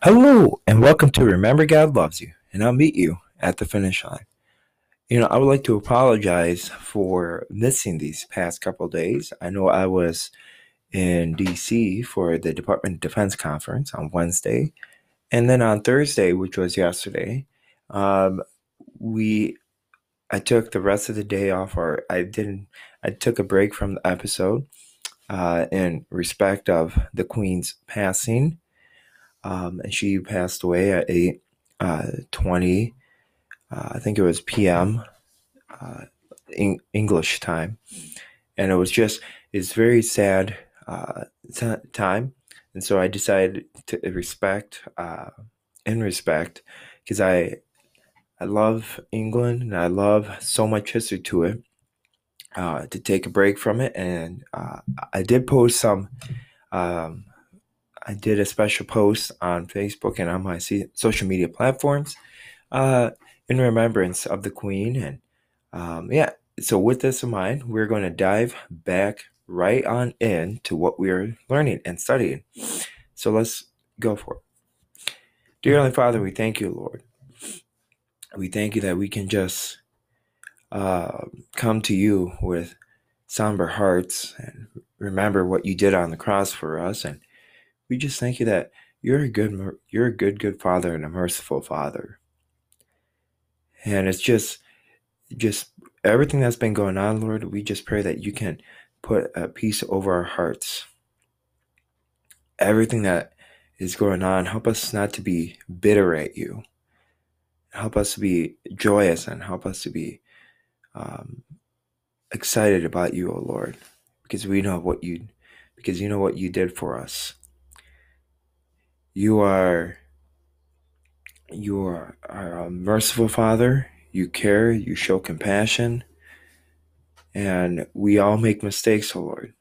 Hello, and welcome to Remember God Loves You, and I'll meet you at the finish line. You know, I would like to apologize for missing these past couple days. I know I was in DC for the Department of Defense conference on Wednesday, and then on Thursday, which was yesterday, um, we I took the rest of the day off, or I didn't. I took a break from the episode uh, in respect of the Queen's passing um, and she passed away at 8 uh, 20 uh, i think it was pm uh, in english time. And it was just it's very sad uh, t- time. And so i decided to respect uh, in respect because i i love england and i love so much history to it uh, to take a break from it. And i did post some um, I did a special post on Facebook and on my social media platforms uh, in remembrance of the Queen. And um, yeah, so with this in mind, we're going to dive back right on in to what we're learning and studying. So let's go for it. Dear Heavenly Father, we thank you, Lord. We thank you that we can just uh, come to you with somber hearts and remember what you did on the cross for us and we just thank you that you're a good you're a good good father and a merciful father. And it's just just everything that's been going on lord we just pray that you can put a peace over our hearts. Everything that is going on help us not to be bitter at you. Help us to be joyous and help us to be um, excited about you o lord because we know what you because you know what you did for us you are you are, are a merciful Father. You care, you show compassion, and we all make mistakes, oh Lord.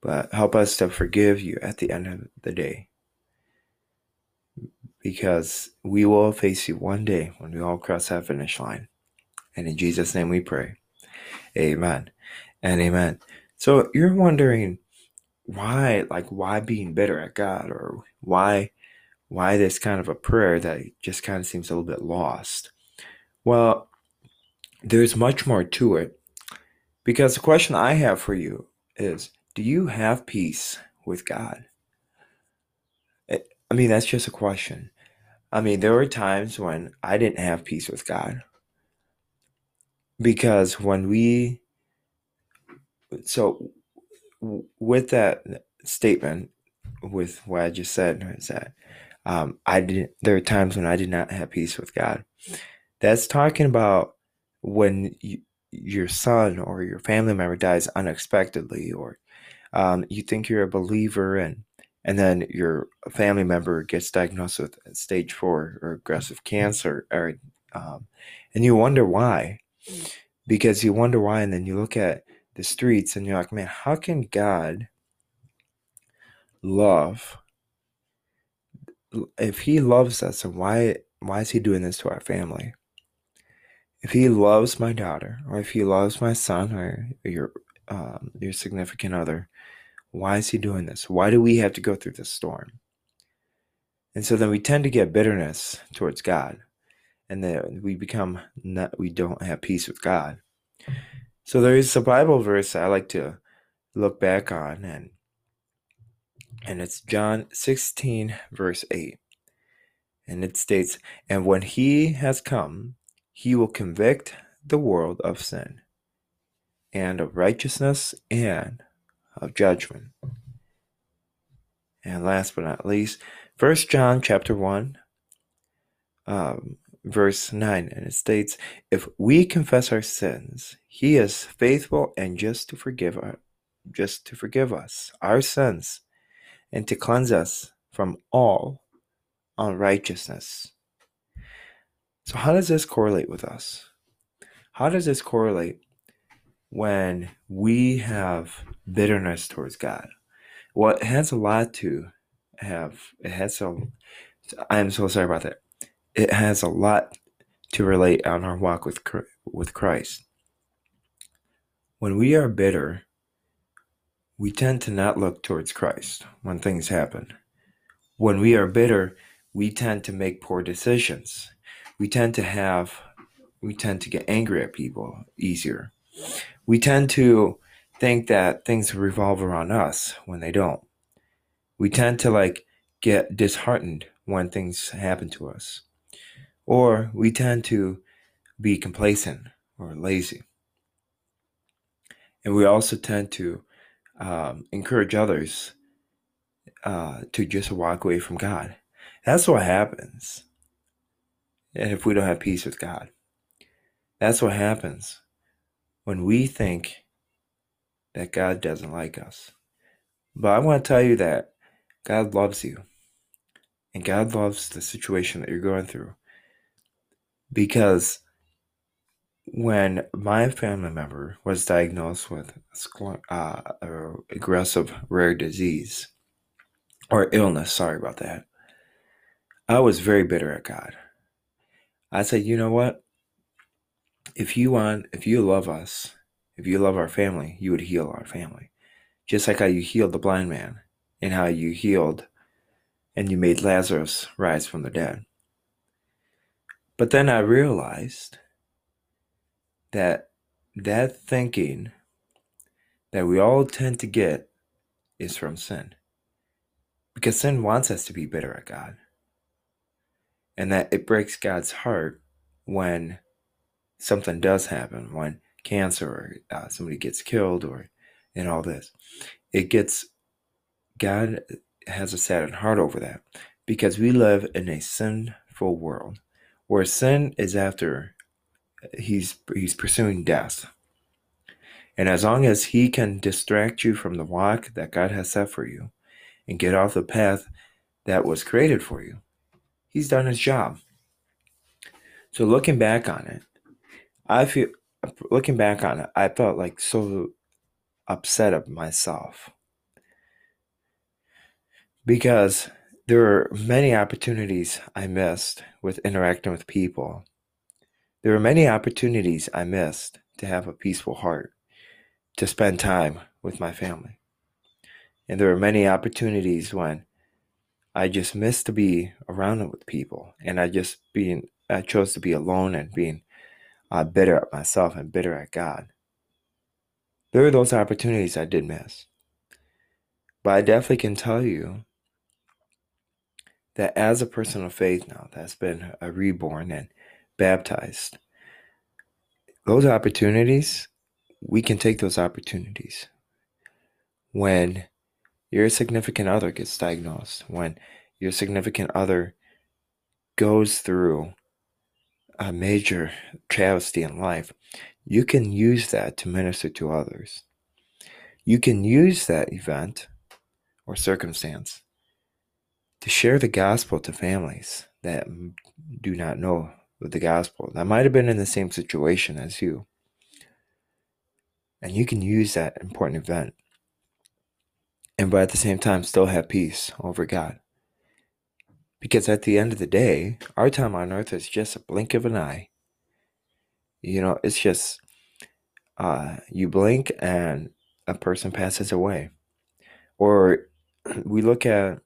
But help us to forgive you at the end of the day. Because we will face you one day when we all cross that finish line. And in Jesus' name we pray. Amen and amen. So you're wondering, why like why being bitter at God or why why this kind of a prayer that just kind of seems a little bit lost? Well, there's much more to it because the question I have for you is do you have peace with God? Eh, I mean, that's just a question. I mean, there were times when I didn't have peace with God because when we so with that statement, with what I just said, is that um, I didn't. There are times when I did not have peace with God. That's talking about when you, your son or your family member dies unexpectedly, or um, you think you're a believer and and then your family member gets diagnosed with stage four or aggressive cancer, or um, and you wonder why, because you wonder why, and then you look at the streets and you're like, man, how can God love if he loves us and why why is he doing this to our family? If he loves my daughter or if he loves my son or your um, your significant other, why is he doing this? Why do we have to go through this storm? And so then we tend to get bitterness towards God, and then we become not, we don't have peace with God. So there is a Bible verse I like to look back on and and it's John 16 verse 8. And it states, "And when he has come, he will convict the world of sin and of righteousness and of judgment." And last but not least, First John chapter 1 um, verse 9, and it states, If we confess our sins, he is faithful and just to forgive our, just to forgive us our sins and to cleanse us from all unrighteousness. So how does this correlate with us? How does this correlate when we have bitterness towards God? Well, it has a lot to have. It has some. I'm so sorry about that it has a lot to relate on our walk with with Christ. When we are bitter, we tend to not look towards Christ when things happen. when we are bitter, we tend to make poor decisions. We tend to have, we tend to get angry at people easier. We tend to think that things revolve around us when they don't. We tend to like get disheartened when things happen to us. Or we tend to be complacent or lazy. And we also tend to um, encourage others uh, to just walk away from God. That's what happens. And if we don't have peace with God, that's what happens when we think that God doesn't like us. But I want to tell you that God loves you. And God loves the situation that you're going through. Because when my family member was diagnosed with uh, aggressive rare disease or illness, sorry about that, I was very bitter at God. I said, you know what? If you want, if you love us, if you love our family, you would heal our family. Just like how you healed the blind man and how you healed and you made Lazarus rise from the dead. But then I realized that that thinking that we all tend to get is from sin. Because sin wants us to be bitter at God. And that it breaks God's heart when something does happen, when cancer or uh, somebody gets killed or and all this. It gets God has a saddened heart over that because we live in a sinful world where sin is after he's he's pursuing death. And as long as he can distract you from the walk that God has set for you and get off the path that was created for you, he's done his job. So looking back on it, I feel looking back on it, I felt like so upset of myself because there were many opportunities I missed with interacting with people. There were many opportunities I missed to have a peaceful heart, to spend time with my family. And there were many opportunities when I just missed to be around with people, and I just being I chose to be alone and being uh, bitter at myself and bitter at God. There are those opportunities I did miss. But I definitely can tell you that as a person of faith now that's been reborn and baptized, those opportunities, we can take those opportunities. When your significant other gets diagnosed, when your significant other goes through a major travesty in life, you can use that to minister to others. You can use that event or circumstance to share the gospel to families that do not know the gospel that might have been in the same situation as you. And you can use that important event and but at the same time still have peace over God. Because at the end of the day, our time on earth is just a blink of an eye. You know, it's just uh, you blink and a person passes away. Or we look at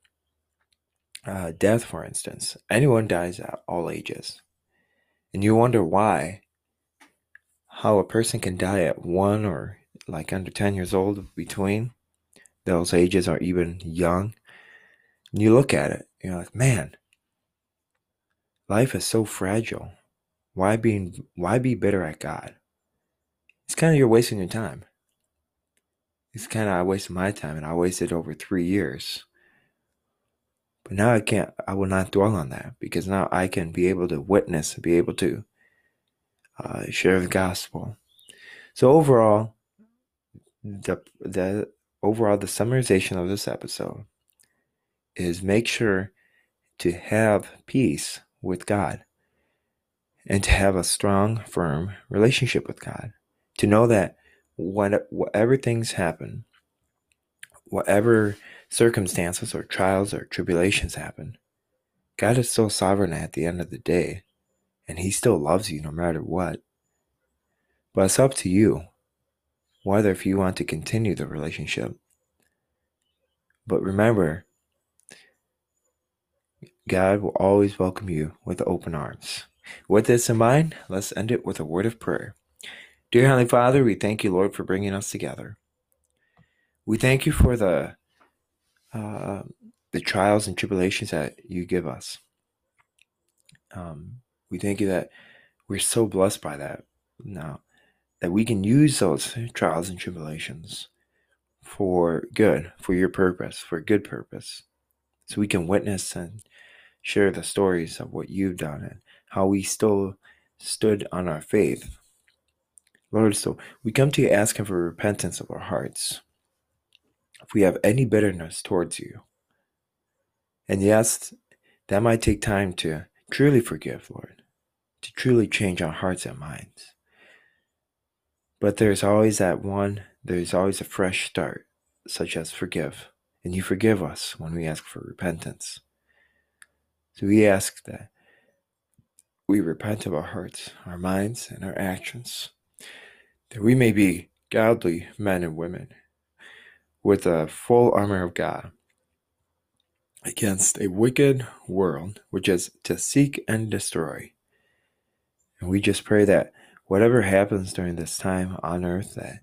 uh, death, for instance. Anyone dies at all ages. And you wonder why, how a person can die at one or like under 10 years old between those ages are even young. And you look at it, you're like, man, life is so fragile. Why being why be bitter at God? It's kind of you're wasting your time. It's kind of I wasted my time and I wasted over three years. But now I can't I will not dwell on that because now I can be able to witness, be able to uh, share the gospel. So overall, the the overall the summarization of this episode is make sure to have peace with God and to have a strong, firm relationship with God. To know that whatever things happen, whatever circumstances or trials or tribulations happen, God is still sovereign at the end of the day, and He still loves you no matter what. But it's up to you whether if you want to continue the relationship. But remember, God will always welcome you with open arms. With this in mind, let's end it with a word of prayer. Dear Heavenly Father, we thank you, Lord, for bringing us together. We thank you for the uh, the trials and tribulations that you give us. Um, we thank you that we're so blessed by that now that we can use those trials and tribulations for good, for your purpose, for a good purpose. So we can witness and share the stories of what you've done and how we still stood on our faith. Lord, so we come to you asking for repentance of our hearts. If we have any bitterness towards you, and yes, that might take time to truly forgive, Lord, to truly change our hearts and minds. But there's always that one, there's always a fresh start, such as forgive. And you forgive us when we ask for repentance. So we ask that we repent of our hearts, our minds, and our actions, that we may be godly men and women with the full armor of God against a wicked world which is to seek and destroy. And we just pray that whatever happens during this time on earth, that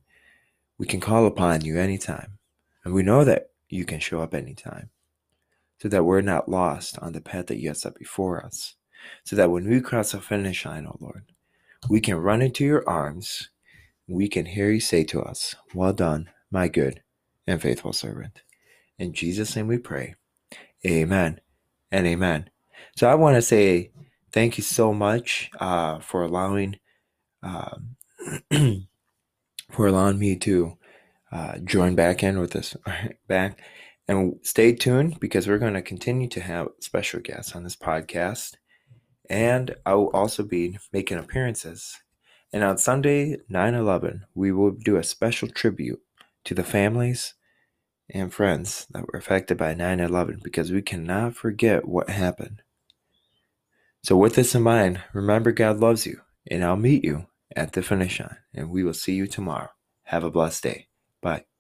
we can call upon you anytime. And we know that you can show up anytime. So that we're not lost on the path that you have set before us. So that when we cross the finish line, oh Lord, we can run into your arms. We can hear you say to us, Well done, my good and faithful servant. In Jesus' name we pray. Amen and amen. So I want to say thank you so much uh, for allowing um, for allowing me to uh, join back in with this back. And stay tuned because we're going to continue to have special guests on this podcast. And I will also be making appearances. And on Sunday, 9 11, we will do a special tribute to the families and friends that were affected by 9 11 because we cannot forget what happened. So, with this in mind, remember God loves you, and I'll meet you at the finish line, and we will see you tomorrow. Have a blessed day. Bye.